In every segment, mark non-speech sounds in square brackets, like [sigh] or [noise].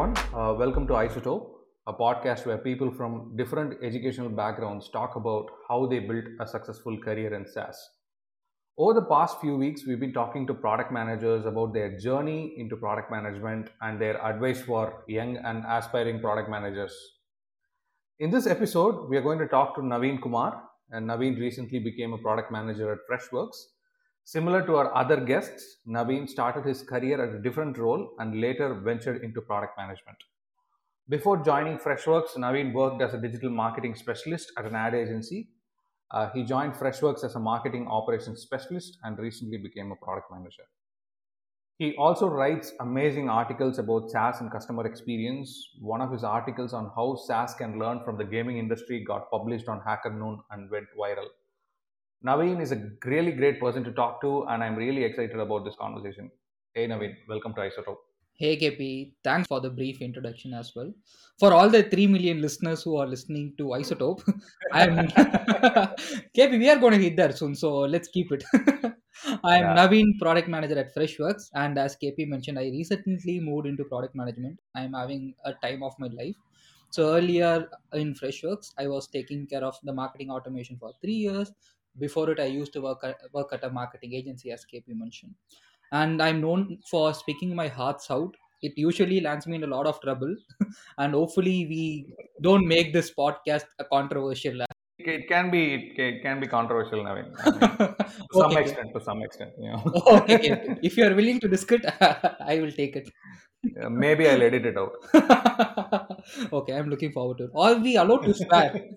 everyone. Uh, welcome to Isotope, a podcast where people from different educational backgrounds talk about how they built a successful career in SaaS. Over the past few weeks, we've been talking to product managers about their journey into product management and their advice for young and aspiring product managers. In this episode, we are going to talk to Naveen Kumar, and Naveen recently became a product manager at Freshworks. Similar to our other guests, Naveen started his career at a different role and later ventured into product management. Before joining Freshworks, Naveen worked as a digital marketing specialist at an ad agency. Uh, he joined Freshworks as a marketing operations specialist and recently became a product manager. He also writes amazing articles about SaaS and customer experience. One of his articles on how SaaS can learn from the gaming industry got published on Hacker Noon and went viral. Naveen is a really great person to talk to, and I'm really excited about this conversation. Hey, Naveen, welcome to Isotope. Hey KP, thanks for the brief introduction as well. For all the 3 million listeners who are listening to Isotope, [laughs] I'm [laughs] KP, we are going to hit there soon, so let's keep it. [laughs] I'm Yeah. Naveen, product manager at Freshworks, and as KP mentioned, I recently moved into product management. I'm having a time of my life. So earlier in Freshworks, I was taking care of the marketing automation for three years. Before it, I used to work at, work at a marketing agency, as KP mentioned and I'm known for speaking my hearts out. It usually lands me in a lot of trouble, [laughs] and hopefully we don't make this podcast a controversial. It can be it can be controversial, Naveen. I mean, [laughs] to some okay, extent, to some extent, you know. [laughs] okay, okay. If you are willing to discuss, I will take it. Yeah, Maybe I'll edit it out. okay, I'm looking forward to it. Are we allowed to swear?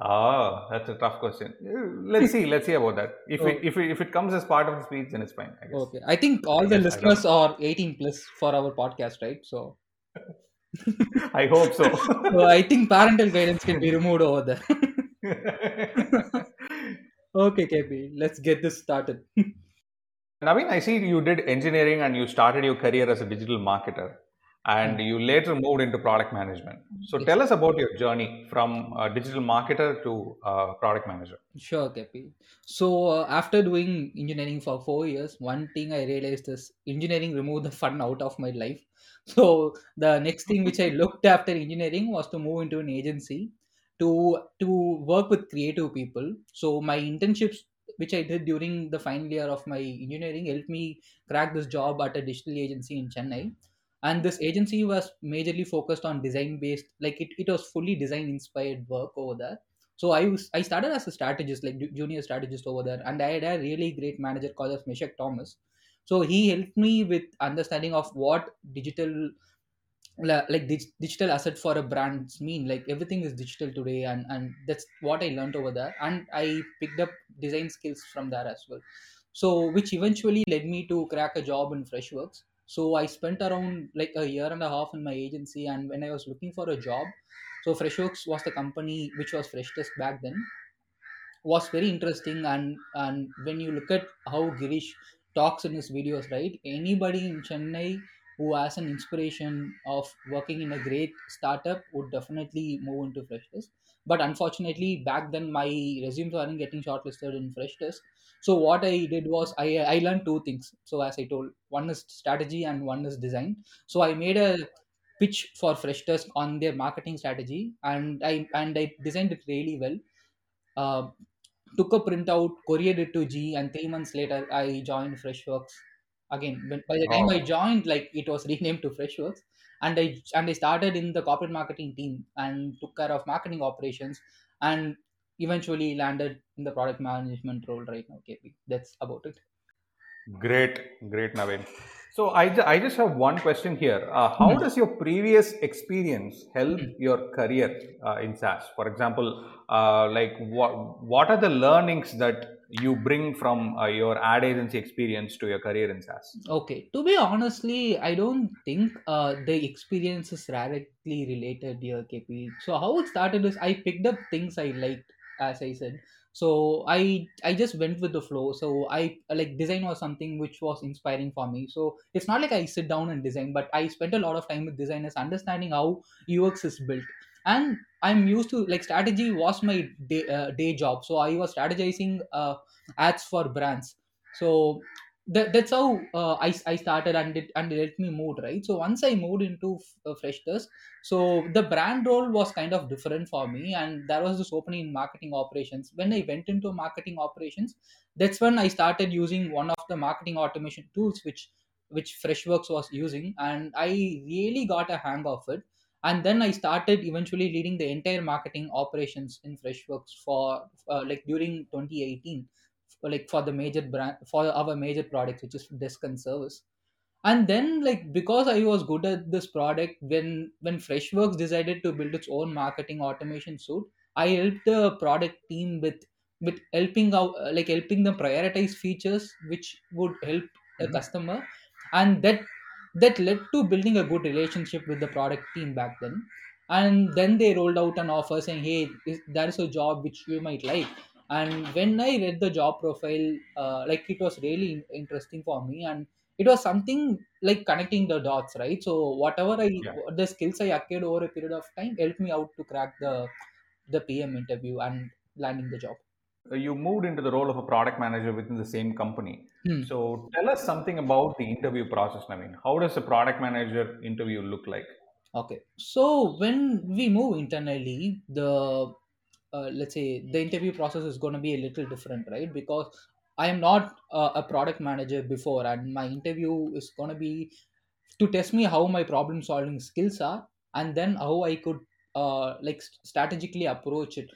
Ah, that's a tough question. Uh, Let's see. Let's see about that. If it, if it, if it comes as part of the speech, then it's fine. I guess. Okay, I think all I the guess I don't. listeners are 18 plus for our podcast, right? So, [laughs] I hope so. [laughs] so I think parental guidance can be removed over there. [laughs] okay, KP, let's get this started. Naveen, I see you did engineering and you started your career as a digital marketer, and you later moved into product management. So Yes. tell us about your journey from a digital marketer to uh, product manager. Sure, KP. So uh, after doing engineering for four years, one thing I realized is engineering removed the fun out of my life. [laughs] So the next thing which I [laughs] looked after engineering was to move into an agency to to work with creative people. So my internships which I did during the final year of my engineering helped me crack this job at a digital agency in Chennai. And this agency was majorly focused on design based, like it, it was fully design inspired work over there so I was I started as a strategist, like junior strategist over there, and I had a really great manager called as Meshach Thomas. So he helped me with understanding of what digital like dig- digital asset for a brands mean. Like everything is digital today, and and that's what I learned over there, and I picked up design skills from there as well. So which eventually led me to crack a job in Freshworks. So I spent around like a year and a half in my agency, and when I was looking for a job, so Freshworks was the company which was Freshdesk back then was very interesting and and when you look at how Girish talks in his videos, right? Anybody in Chennai who has an inspiration of working in a great startup would definitely move into Freshdesk. But unfortunately, back then my resumes weren't getting shortlisted in Freshdesk. So what I did was I I learned two things. So as I told, one is strategy and one is design. So I made a pitch for Freshdesk on their marketing strategy and I and I designed it really well. Uh, took a printout, couriered it to G, and three months later, I joined Freshworks. Again, when, by the time I Oh, joined, like it was [laughs] renamed to Freshworks, and I and I started in the corporate marketing team and took care of marketing operations, and eventually landed in the product management role right now. KP, that's about it. great, great, Naveen. [laughs] So I, I just have one question here. Uh, how Hmm. does your previous experience help Hmm. your career uh, in SaaS? For example, uh, like what what are the learnings that you bring from uh, your ad agency experience to your career in SaaS? Okay, to be honestly, I don't think uh, the experience is directly related here, KP. So how it started is I picked up things I liked, as I said. So I I just went with the flow. So I like design was something which was inspiring for me. So it's not like I sit down and design, but I spent a lot of time with designers understanding how UX is built. And I'm used to like strategy was my day, uh, day job. So I was strategizing uh, ads for brands. So that, that's how uh, I, I started and it and it helped me move right? So once i moved into uh, freshers so the brand role was kind of different for me. And there was this opening in marketing operations. When i went into marketing operations that's when i started using one of the marketing automation tools which which freshworks was using. And i really got a hang of it and then i started eventually leading the entire marketing operations in freshworks for uh, like during 2018 for like for the major brand for our major products which is desk and service and then like because i was good at this product when when freshworks decided to build its own marketing automation suite i helped the product team with with helping out like helping them prioritize features which would help the Mhm. customer and that that led to building a good relationship with the product team back then. And then they rolled out an offer saying hey is, there is a job which you might like. And when i read the job profile uh, like it was really in- interesting for me. And it was something like connecting the dots right? So whatever i Yeah. the skills i acquired over a period of time helped me out to crack the the pm interview and landing the job You moved into the role of a product manager within the same company. Hmm. So tell us something about the interview process, I mean, How does a product manager interview look like? okay so when we move internally the uh, let's say the interview process is going to be a little different right because i am not uh, a product manager before and my interview is going to be to test me how my problem solving skills are and then how i could uh, like strategically approach it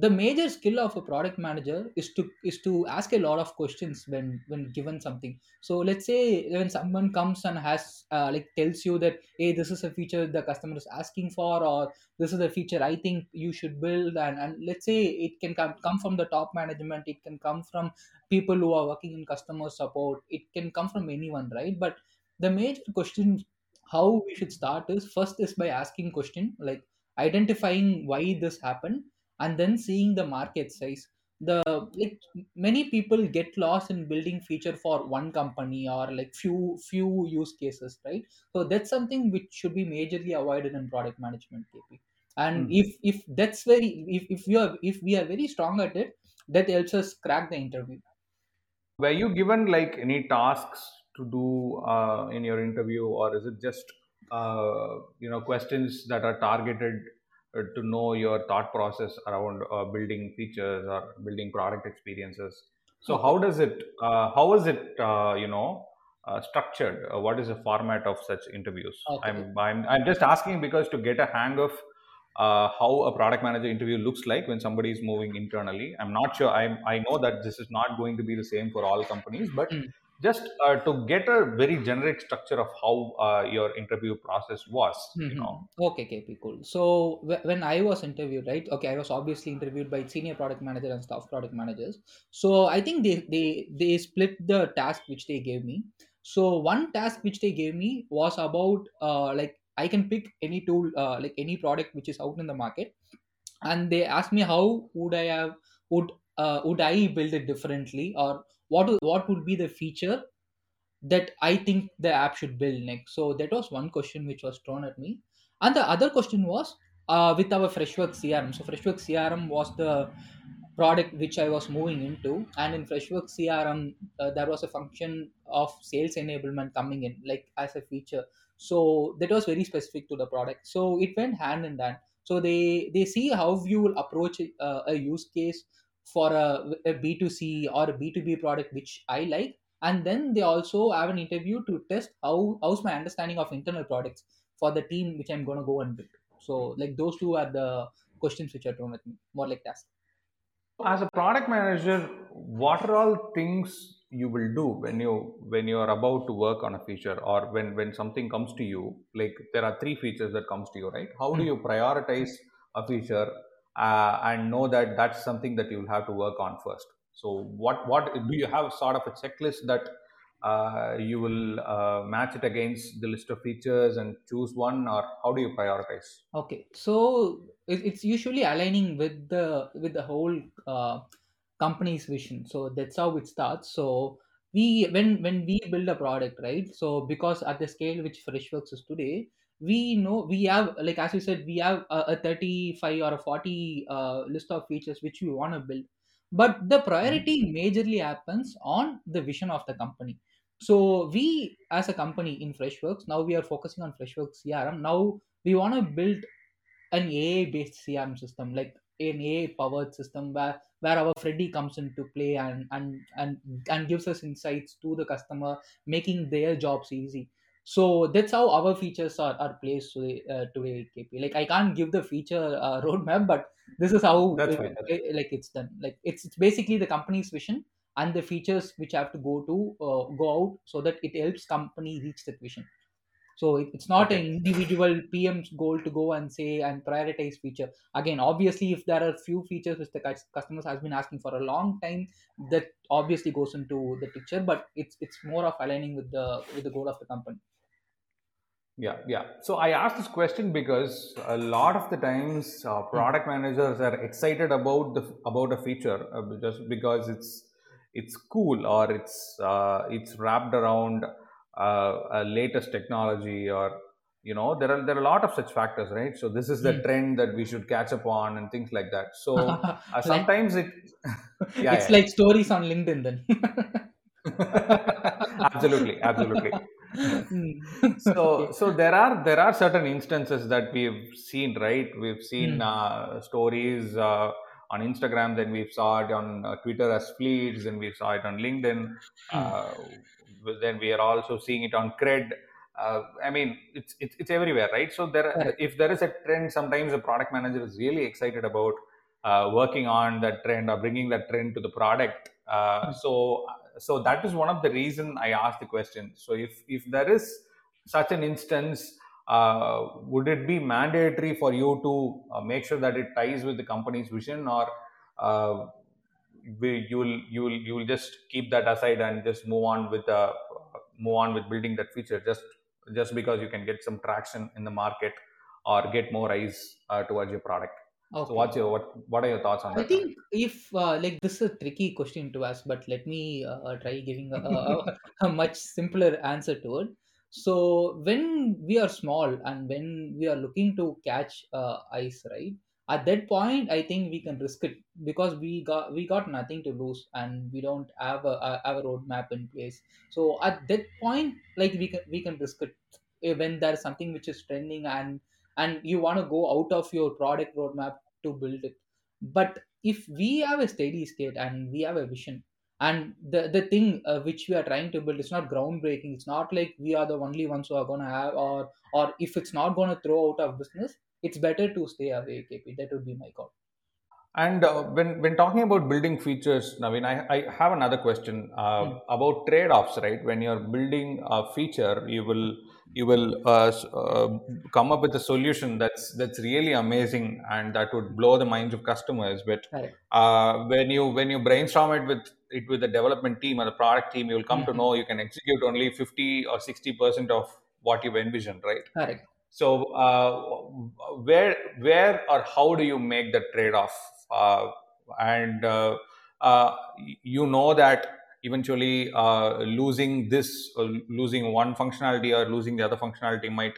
the major skill of a product manager is to is to ask a lot of questions when when given something. So let's say when someone comes and has uh, like tells you that hey this is a feature the customer is asking for or this is a feature i think you should build and, and let's say it can come, come from the top management it can come from people who are working in customer support it can come from anyone right? But the major question how we should start is first is by asking question like identifying why this happened and then seeing the market size. The like many people get lost in building feature for one company or like few few use cases right? So that's something which should be majorly avoided in product management kp and Mhm. if if that's very if, if you are if we are very strong at it that helps us crack the interview. Were you given like any tasks to do uh, in your interview, or is it just uh, you know questions that are targeted to know your thought process around uh, building features or building product experiences? So how does it? Uh, how is it? Uh, you know. Uh, structured. Uh, what is the format of such interviews? okay I'm, I'm I'm just asking because to get a hang of uh, how a product manager interview looks like when somebody is moving internally. I'm not sure. I I know that this is not going to be the same for all companies, but Hmm. Just uh, to get a very generic structure of how uh, your interview process was, you Mm-hmm. know. Okay, KP, cool. So wh- when I was interviewed, right? Okay, I was obviously interviewed by senior product manager and staff product managers. So I think they they they split the task which they gave me. So one task which they gave me was about uh like I can pick any tool uh like any product which is out in the market, and they asked me how would I have would uh would I build it differently or what what would be the feature that I think the app should build next. So that was one question which was thrown at me. And the other question was uh, with our Freshworks CRM. So Freshworks CRM was the product which I was moving into, and in Freshworks CRM uh, there was a function of sales enablement coming in, like as a feature. So that was very specific to the product. So it went hand in hand. So they they see how you will approach uh, a use case for a, a B2C or a B2B product which I like. And then they also have an interview to test how how's my understanding of internal products for the team which i'm going to go and build. So like those two are the questions which are thrown at me. More like tasks as a product manager what are all things you will do when you when you are about to work on a feature or when when something comes to you? Like there are three features that comes to you right? How do Hmm. you prioritize a feature uh, and know that that's something that you'll have to work on first. So what what do you have sort of a checklist that uh, you will uh, match it against the list of features and choose one or how do you prioritize? Okay so it's usually aligning with the with the whole uh, company's vision. So that's how it starts. So we when when we build a product right? So because at the scale which freshworks is today we know we have like as you said we have a, a 35 or a 40 uh, list of features which we want to build but the Mhm. priority majorly happens on the vision of the company so we as a company in freshworks now we are focusing on freshworks crm now we want to build an AI based CRM system, like an AI powered system where where our Freddy comes into play and and and and gives us insights to the customer, making their jobs easy. So that's how our features are, are placed today, uh, today KP. Like I can't give the feature uh, [laughs] roadmap, but this is how it, it- like it's done. Like it's it's basically the company's vision and the features which have to go to uh, go out so that it helps company reach that vision so it, it's not an individual PM's goal to go and say and prioritize feature. Again, obviously, if there are few features which the customers has been asking for a long time, that obviously goes into the picture. But it's it's more of aligning with the with the goal of the company. Yeah, yeah. So I asked this question because a lot of the times uh, Hmm. product managers are excited about the about a feature uh, just because it's it's cool or it's uh, it's wrapped around uh, a latest technology or you know there are there are a lot of such factors, right? So this is the Hmm. trend that we should catch up on and things like that. So [laughs] uh, sometimes it, [laughs] yeah, it's yeah, like stories on LinkedIn then. [laughs] absolutely, absolutely. [laughs] Hmm. [laughs] so so there are there are certain instances that we've seen right we've seen Hmm. uh, stories uh, on instagram then we saw it on uh, twitter as fleets and we saw it on linkedin uh, then we are also seeing it on cred uh, i mean it's, it's it's everywhere right so there Correct. if there is a trend sometimes the product manager is really excited about uh, working on that trend or bringing that trend to the product uh, Hmm. so so that is one of the reason i asked the question. So if if there is such an instance uh, would it be mandatory for you to uh, make sure that it ties with the company's vision or uh, you'll you'll you'll just keep that aside and just move on with uh, move on with building that feature just just because you can get some traction in the market or get more eyes uh, towards your product so what's your what what are your thoughts on I that I think if uh, like this is a tricky question to ask, but let me uh, try giving a, a, [laughs] a much simpler answer to it. So when we are small and when we are looking to catch uh, ice, right? At that point, I think we can risk it because we got we got nothing to lose and we don't have a, a have a roadmap in place. So at that point, like we can we can risk it Eh, when there's something which is trending and and you want to go out of your product roadmap to build it. But if we have a steady state and we have a vision and the the thing uh, which we are trying to build is not groundbreaking. It's not like we are the only ones who are going to have or or if it's not going to throw out of business it's better to stay away kp that would be my call And uh, when when talking about building features, Naveen, I, I have another question uh, Hmm, about trade-offs. Right, when you're building a feature, you will you will uh, uh, come up with a solution that's that's really amazing and that would blow the minds of customers. But uh, when you when you brainstorm it with it with the development team or the product team, you will come to Mhm, know you can execute only fifty or sixty percent of what you've envisioned. Right correct so, uh, where, where, or how do you make the trade-off? Uh, and uh, uh, you know that eventually uh, losing this, or losing one functionality, or losing the other functionality might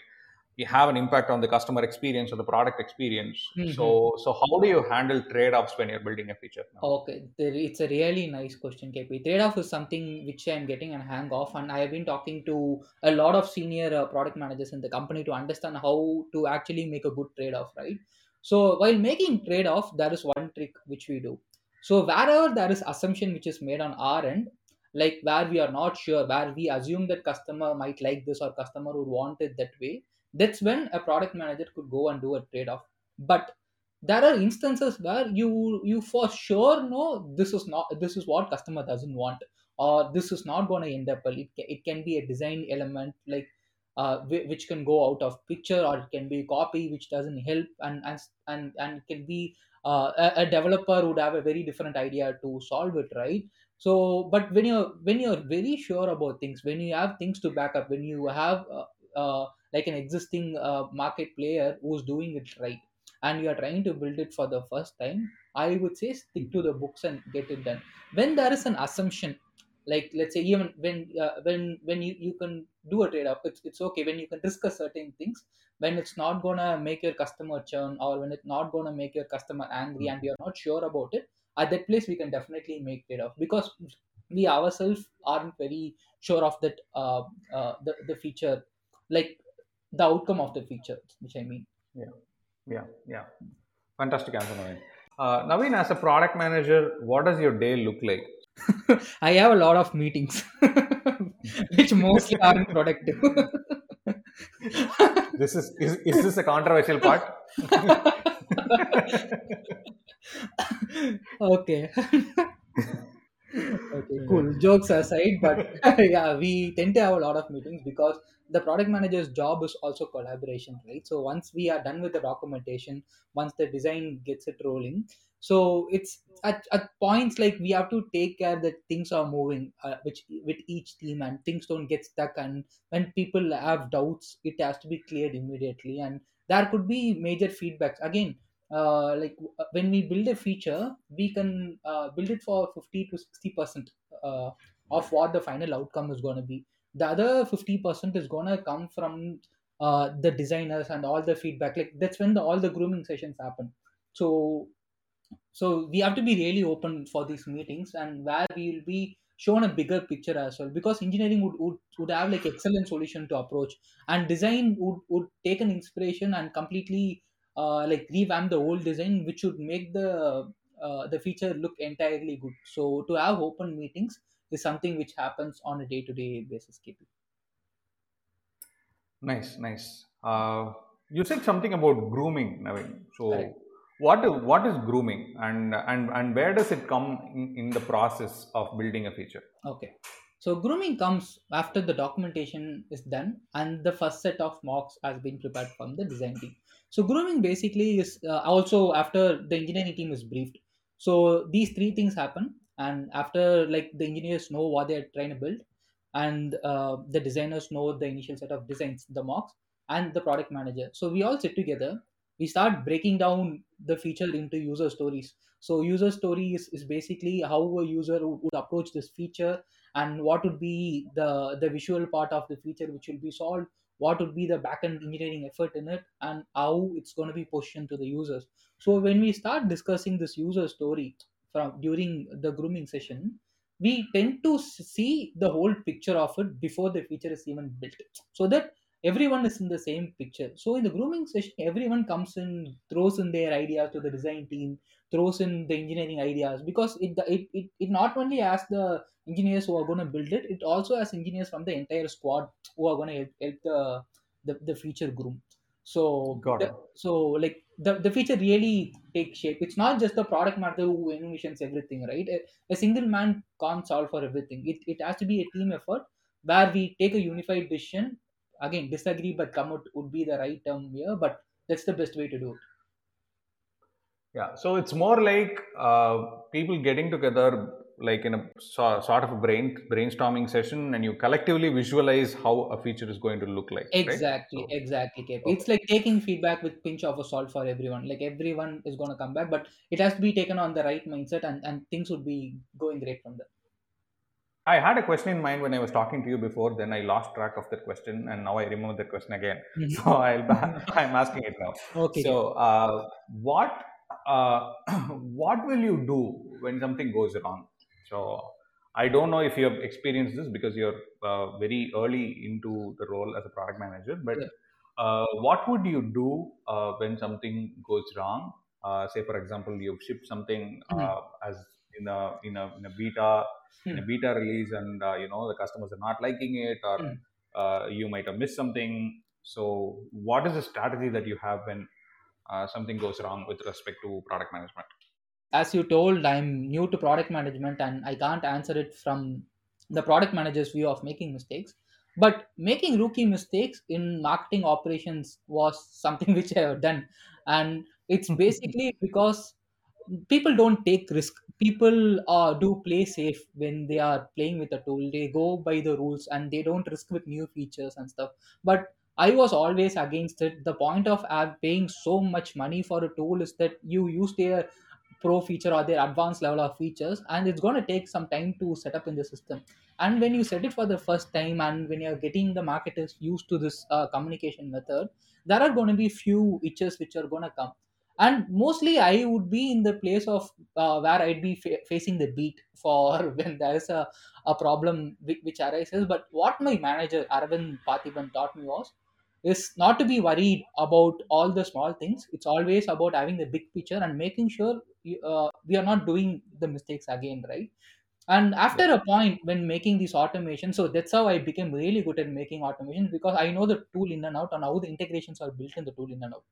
have an impact on the customer experience or the product experience. Mhm. So, so how do you handle trade-offs when you're building a feature now? Okay, it's a really nice question, KP. Trade-off is something which I'm getting a hang of, and I have been talking to a lot of senior uh, product managers in the company to understand how to actually make a good trade-off, right? So while making trade-off, there is one trick which we do. So wherever there is assumption which is made on our end, like where we are not sure, where we assume that customer might like this or customer would want it that way, that's when a product manager could go and do a trade-off. But there are instances where you you for sure know this is not this is what customer doesn't want or this is not going to end up well it, it can be a design element like uh, which can go out of picture or it can be copy which doesn't help. And and and, and can be uh, a, a developer would have a very different idea to solve it right? So but when you're when you're very sure about things when you have things to back up when you have uh, uh, like an existing uh, market player who's doing it right and you are trying to build it for the first time i would say stick to the books and get it done. When there is an assumption like let's say even when uh, when when you, you can do a trade off it's, it's okay when you can discuss certain things when it's not gonna make your customer churn or when it's not gonna make your customer angry and you're not sure about it at that place we can definitely make trade off because we ourselves aren't very sure of that uh, uh, the, the feature like the outcome of the feature which i mean Yeah, yeah, yeah. Fantastic answer, Naveen. Uh, Naveen, as a product manager, what does your day look like? [laughs] i have a lot of meetings [laughs] which mostly aren't productive. [laughs] This is is, is this a controversial part? okay. Okay cool. Jokes aside but yeah we tend to have a lot of meetings because the product manager's job is also collaboration right? So once we are done with the documentation once the design gets it rolling so it's at, at points like we have to take care that things are moving uh, which with each team and things don't get stuck and when people have doubts it has to be cleared immediately and there could be major feedbacks. Again uh, like uh, when we build a feature we can uh, build it for 50 to 60 percent uh, of what the final outcome is going to be. The other 50 percent is going to come from uh, the designers and all the feedback. Like that's when the, all the grooming sessions happen. So so we have to be really open for these meetings and where we will be shown a bigger picture as well because engineering would, would, would have like excellent solution to approach and design would, would take an inspiration and completely uh, like revamp the old design which would make the uh, the feature look entirely good so to have open meetings is something which happens on a day-to-day basis KP. Nice, nice. Uh, you said something about grooming, Naveen. So, correct what what is grooming, and and and where does it come in, in the process of building a feature? Okay. So grooming comes after the documentation is done and the first set of mocks has been prepared from the design team. So grooming basically is uh, also after the engineering team is briefed. So these three things happen and after like the engineers know what they're trying to build and uh, the designers know the initial set of designs, the mocks and the product manager. So we all sit together we start breaking down the feature into user stories. So user stories is basically how a user would would approach this feature and what would be the the visual part of the feature which will be solved what would be the backend engineering effort in it and how it's going to be positioned to the users. So when we start discussing this user story from during the grooming session we tend to see the whole picture of it before the feature is even built. So that everyone is in the same picture. So in the grooming session everyone comes in throws in their ideas to the design team throws in the engineering ideas. Because it it, it, it not only asks the engineers who are going to build it it also has engineers from the entire squad who are going to help, help the, the the feature groom. So Got the, it. so like the, the feature really takes shape. It's not just the product manager who envisions everything right? A, a single man can't solve for everything. It, it has to be a team effort where we take a unified decision again disagree but come out would be the right term here but that's the best way to do it Yeah, so it's more like uh, people getting together, like in a so, sort of a brain brainstorming session, and you collectively visualize how a feature is going to look like, right? exactly So, exactly KP. it's like taking feedback with pinch of a salt for everyone like everyone is going to come back but it has to be taken on the right mindset and, and things would be going great from there I had a question in mind when I was talking to you before. Then I lost track of that question, and now I remember the question again. Mhm. [laughs] So I'll [laughs] I'm asking it now. okay So, uh, what uh, [clears throat] what will you do when something goes wrong? So, I don't know if you have experienced this because you're uh, very early into the role as a product manager. But yeah uh, what would you do uh, when something goes wrong? Uh, say, for example, you ship something Mhm. uh, as in a in a in a beta in a beta release, and uh, you know the customers are not liking it, or Mhm. uh, you might have missed something. So, what is the strategy that you have when uh, something goes wrong with respect to product management. as you told i'm new to product management and i can't answer it from the product manager's view of making mistakes but making rookie mistakes in marketing operations was something [laughs] which i have done and it's basically because people don't take risk people uh, do play safe when they are playing with a tool. They go by the rules and they don't risk with new features and stuff. But i was always against it. The point of paying so much money for a tool is that you use their pro feature or their advanced level of features and it's going to take some time to set up in the system. And when you set it for the first time and when you're getting the marketers used to this uh, communication method there are going to be few itches which are going to come and mostly i would be in the place of uh, where i'd be fa- facing the beat for [laughs] when there is a, a problem which, which arises. But what my manager arvind parthiban taught me was is not to be worried about all the small things. It's always about having the big picture and making sure you, uh, we are not doing the mistakes again right? And after Yeah. a point when making these automations so that's how i became really good at making automations because i know the tool in and out and how the integrations are built in the tool in and out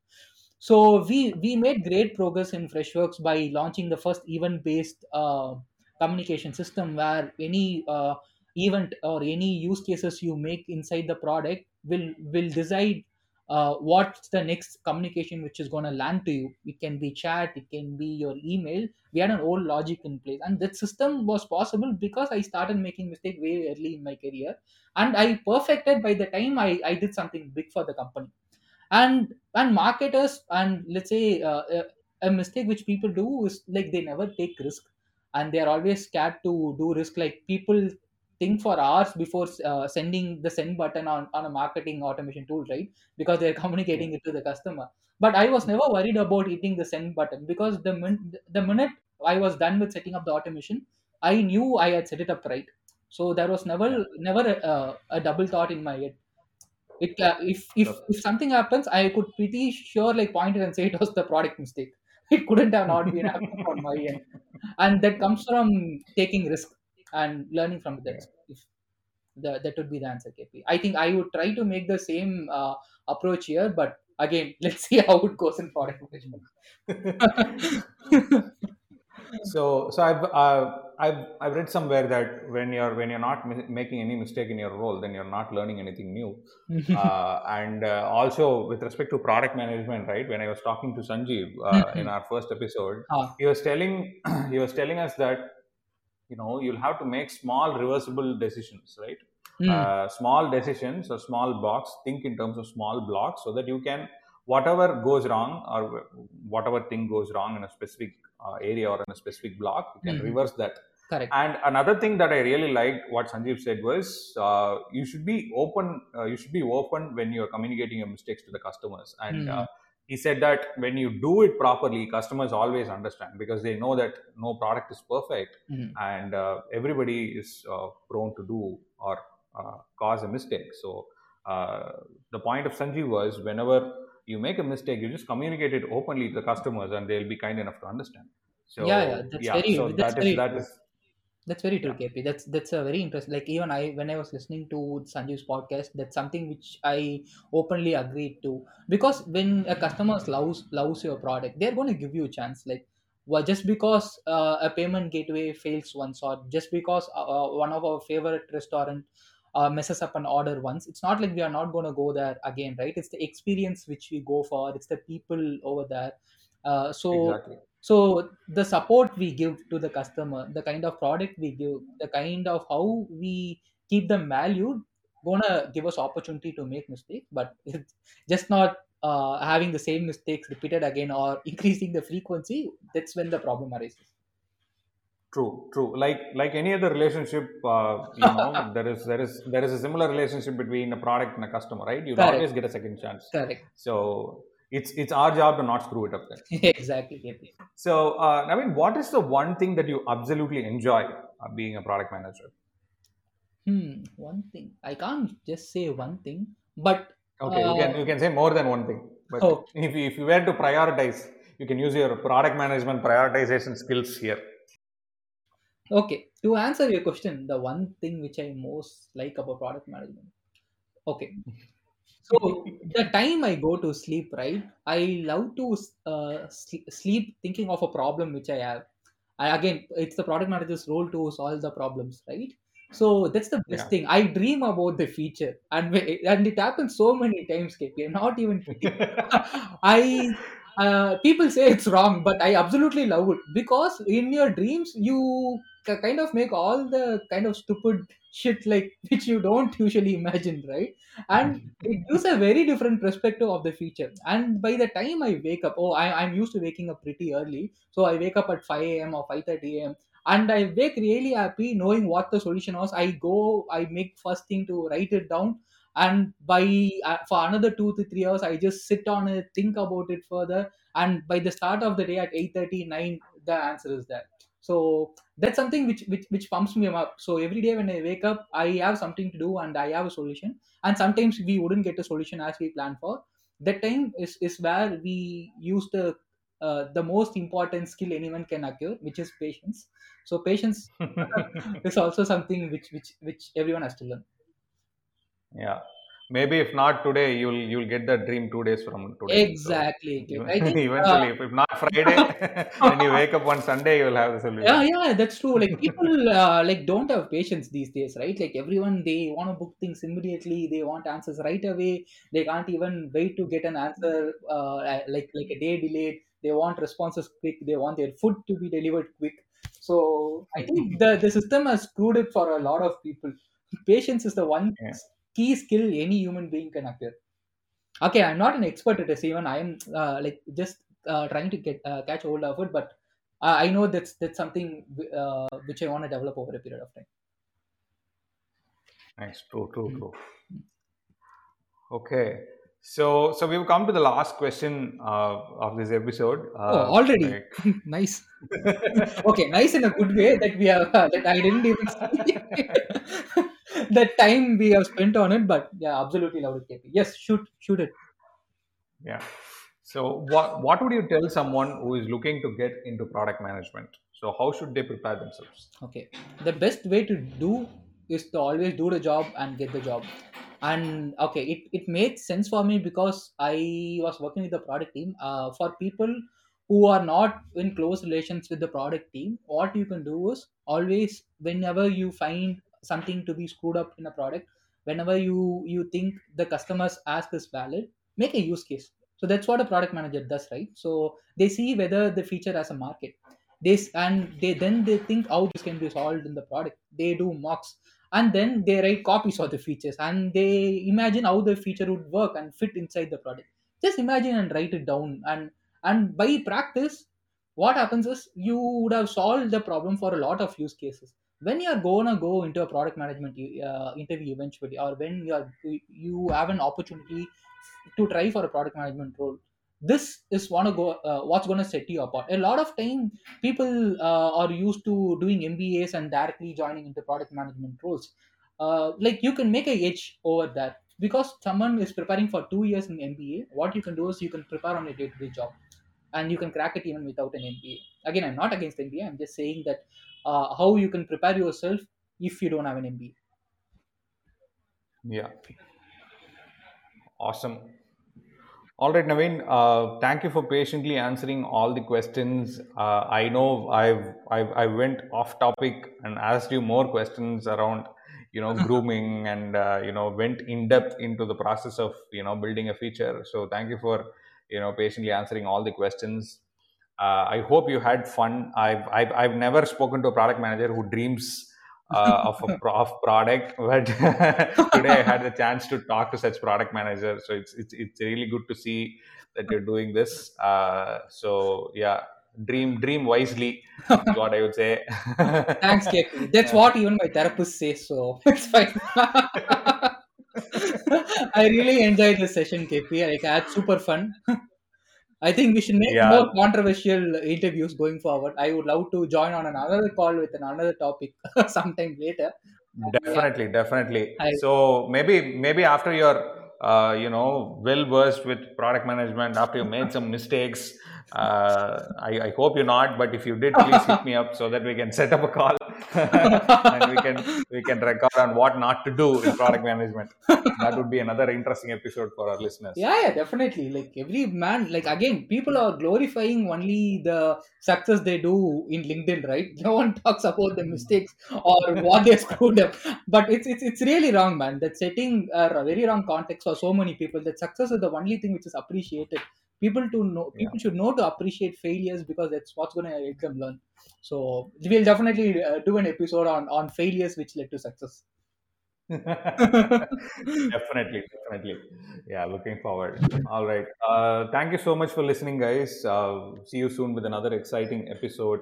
so we we made great progress in freshworks by launching the first event based uh, communication system where any uh, event or any use cases you make inside the product will will decide uh, what's the next communication which is going to land to you. It can be chat it can be your email. We had an old logic in place. And that system was possible because i started making mistake very early in my career. And i perfected by the time i, I did something big for the company and and marketers and let's say uh, a, a mistake which people do is like they never take risk. And they are always scared to do risk. Like people think for hours before uh, sending the send button on, on a marketing automation tool right? Because they're [laughs] communicating it to the customer. But i was never worried about hitting the send button because the min- the minute i was done with setting up the automation i knew i had set it up right. So there was never never a, a double thought in my head it uh, if if if something happens i could pretty sure like point it and say it was the product mistake. [laughs] It couldn't have not been happening on my end. And that comes from taking risk and learning from that if the, that would be the answer kp i think i would try to make the same uh, approach here but again [laughs] let's see how it goes in product management. [laughs] So so I've uh, I've I've read somewhere that when you're when you're not mi- making any mistake in your role, then you're not learning anything new. [laughs] Uh, and uh, also with respect to product management, right? When I was talking to Sanjeev uh, in our first episode, Ah, he was telling [clears throat] he was telling us that you know you'll have to make small reversible decisions, right? mm, uh, small decisions or small blocks think in terms of small blocks so that you can whatever goes wrong or whatever thing goes wrong in a specific uh, area or in a specific block you can mhm. reverse that correct and another thing that i really liked what sanjeev said was uh, you should be open uh, you should be open when you're communicating your mistakes to the customers and uh, mm, he said that when you do it properly customers always understand because they know that no product is perfect mm. and uh, everybody is uh, prone to do or uh, cause a mistake. So uh, the point of Sanjeev was whenever you make a mistake, you just communicate it openly to the customers, and they'll be kind enough to understand. yeah yeah that's yeah, very so that's that is very that is That's very true, yeah. KP. That's that's a very interesting. Like even I, when I was listening to Sanjiv's podcast, that's something which I openly agreed to. Because when a customer loves loves your product, they're going to give you a chance. Like, well, just because uh, a payment gateway fails once, or just because uh, uh, one of our favorite restaurant uh, messes up an order once, it's not like we are not going to go there again, right? It's the experience which we go for. It's the people over there. Uh, so exactly so the support we give to the customer the kind of product we give the kind of how we keep them valued gonna give us opportunity to make mistakes but [laughs] it's just not uh, having the same mistakes repeated again or [laughs] increasing the frequency that's when the problem arises true true. Like like any other relationship, uh, you know, [laughs] there is there is there is a similar relationship between a product and a customer, right? Correct always get a second chance. correct So it's it's our job to not screw it up then. [laughs] exactly. So, uh, I mean, what is the one thing that you absolutely enjoy uh, being a product manager? hmm one thing i can't just say one thing but Okay, you can uh, you can say more than one thing, but oh if you, if you were to prioritize, you can use your product management prioritization skills here. okay to answer your question the one thing which i most like about product management okay So the time I go to sleep, right? I love to uh, sleep thinking of a problem which I have. I, again, it's the product manager's role to solve the problems, right? So that's the best Yeah. thing. I dream about the feature, and and it happens so many times. KP, I'm not even kidding. [laughs] I uh, people say it's wrong, but I absolutely love it because in your dreams you kind of make all the kind of stupid shit like [laughs] which you don't usually imagine, right? And it gives a very different perspective of the future. And by the time I wake up, oh, I, I'm used to waking up pretty early, so I wake up at 5 a.m. or 5:30 a.m. And I wake really happy knowing what the solution was. I go, I make first thing to write it down, and by uh, for another two to three hours i just sit on it think about it further and by the start of the day at 8.39 the answer is there so that's something which, which which pumps me up. So every day when i wake up i have something to do and i have a solution. And sometimes we wouldn't get a solution as we plan for. That time is, is where we use the uh, the most important skill anyone can acquire which is patience. So patience [laughs] is also something which which which everyone has to learn. Yeah maybe if not today you'll you'll get the dream two days from today. Exactly so, I [laughs] think, eventually uh, if, if not friday [laughs] when you [laughs] wake up on sunday you'll have the solution. Yeah yeah that's true. Like people uh, like don't have patience these days right? Like everyone they want to book things immediately. They want answers right away. They can't even wait to get an answer uh, like like a day delayed. They want responses quick. They want their food to be delivered quick. So i think the the system has screwed it for a lot of people. Patience is the one Yeah. Key skill any human being can acquire. Okay i'm not an expert at this even. I am uh, like just uh, trying to get uh, catch hold of it but i know that's that's something uh, which i want to develop over a period of time. Nice. True true Mm. true. Okay. So so we've come to the last question uh, of this episode. Uh, oh already? [laughs] nice. Okay nice in a good way that we have [laughs] that i didn't even [laughs] the time we have spent on it but yeah absolutely love it KP. yes shoot shoot it Yeah. So, what what would you tell someone who is looking to get into product management? So, how should they prepare themselves? okay the best way to do is to always do the job and get the job and okay it, it made sense for me because i was working with the product team uh, for people who are not in close relations with the product team what you can do is always whenever you find something to be screwed up in a product whenever you you think the customer's ask is valid make a use case. So that's what a product manager does right? So they see whether the feature has a market. This and they then they think how this can be solved in the product. They do mocks. And then they write copies of the features and they imagine how the feature would work and fit inside the product. Just imagine and write it down. And and by practice what happens is you would have solved the problem for a lot of use cases when you're gonna go into a product management uh, interview eventually or when you are you have an opportunity to try for a product management role this is wanna go uh, what's gonna set you apart. A lot of time people uh, are used to doing mbas and directly joining into product management roles. Uh, like you can make a edge over that. Because someone is preparing for two years in mba what you can do is you can prepare on a day-to-day job. And you can crack it even without an mba again i'm not against mba i'm just saying that uh, how you can prepare yourself if you don't have an mba Yeah. Awesome. All right, Naveen. Uh, thank you for patiently answering all the questions. Uh, I know I've, I've I went off topic and asked you more questions around, you know, grooming [laughs] and uh, you know went in depth into the process of you know building a feature. So thank you for you know patiently answering all the questions. Uh, I hope you had fun. I've, I've I've never spoken to a product manager who dreams uh, of a [laughs] of product but [laughs] today i had the chance to talk to such product managers so it's it's, it's really good to see that you're doing this uh, so yeah dream dream wisely is [laughs] what i would say Thanks, KP. That's what even my therapist says, so it's fine. I really enjoyed this session, KP. Like, I had super fun. I think we should make Yeah. more controversial interviews going forward. I would love to join on another call with another topic [laughs] sometime later. definitely definitely I- so maybe maybe after you're uh, you know well versed with product management after you made some mistakes uh, I, I hope you're not but if you did please hit me up so that we can set up a call and we can we can record on what not to do in product management that would be another interesting episode for our listeners Yeah, yeah, definitely. Like every man, like again, people are glorifying only the success they do in LinkedIn, right? [laughs] No one talks about the mistakes or what they screwed up. But it's it's it's really wrong, man. That setting a very wrong context for so many people. That success is the only thing which is appreciated. People to know, people should know to appreciate failures because that's what's going to help them learn. So we'll definitely uh, do an episode on on failures which led to success. [laughs] definitely definitely yeah looking forward all right uh, thank you so much for listening guys uh, see you soon with another exciting episode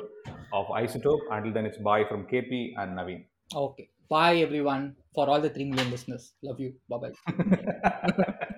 of isotope until then it's bye from kp and naveen Okay. Bye, everyone. For all the 3 million listeners. Love you. Bye bye. [laughs]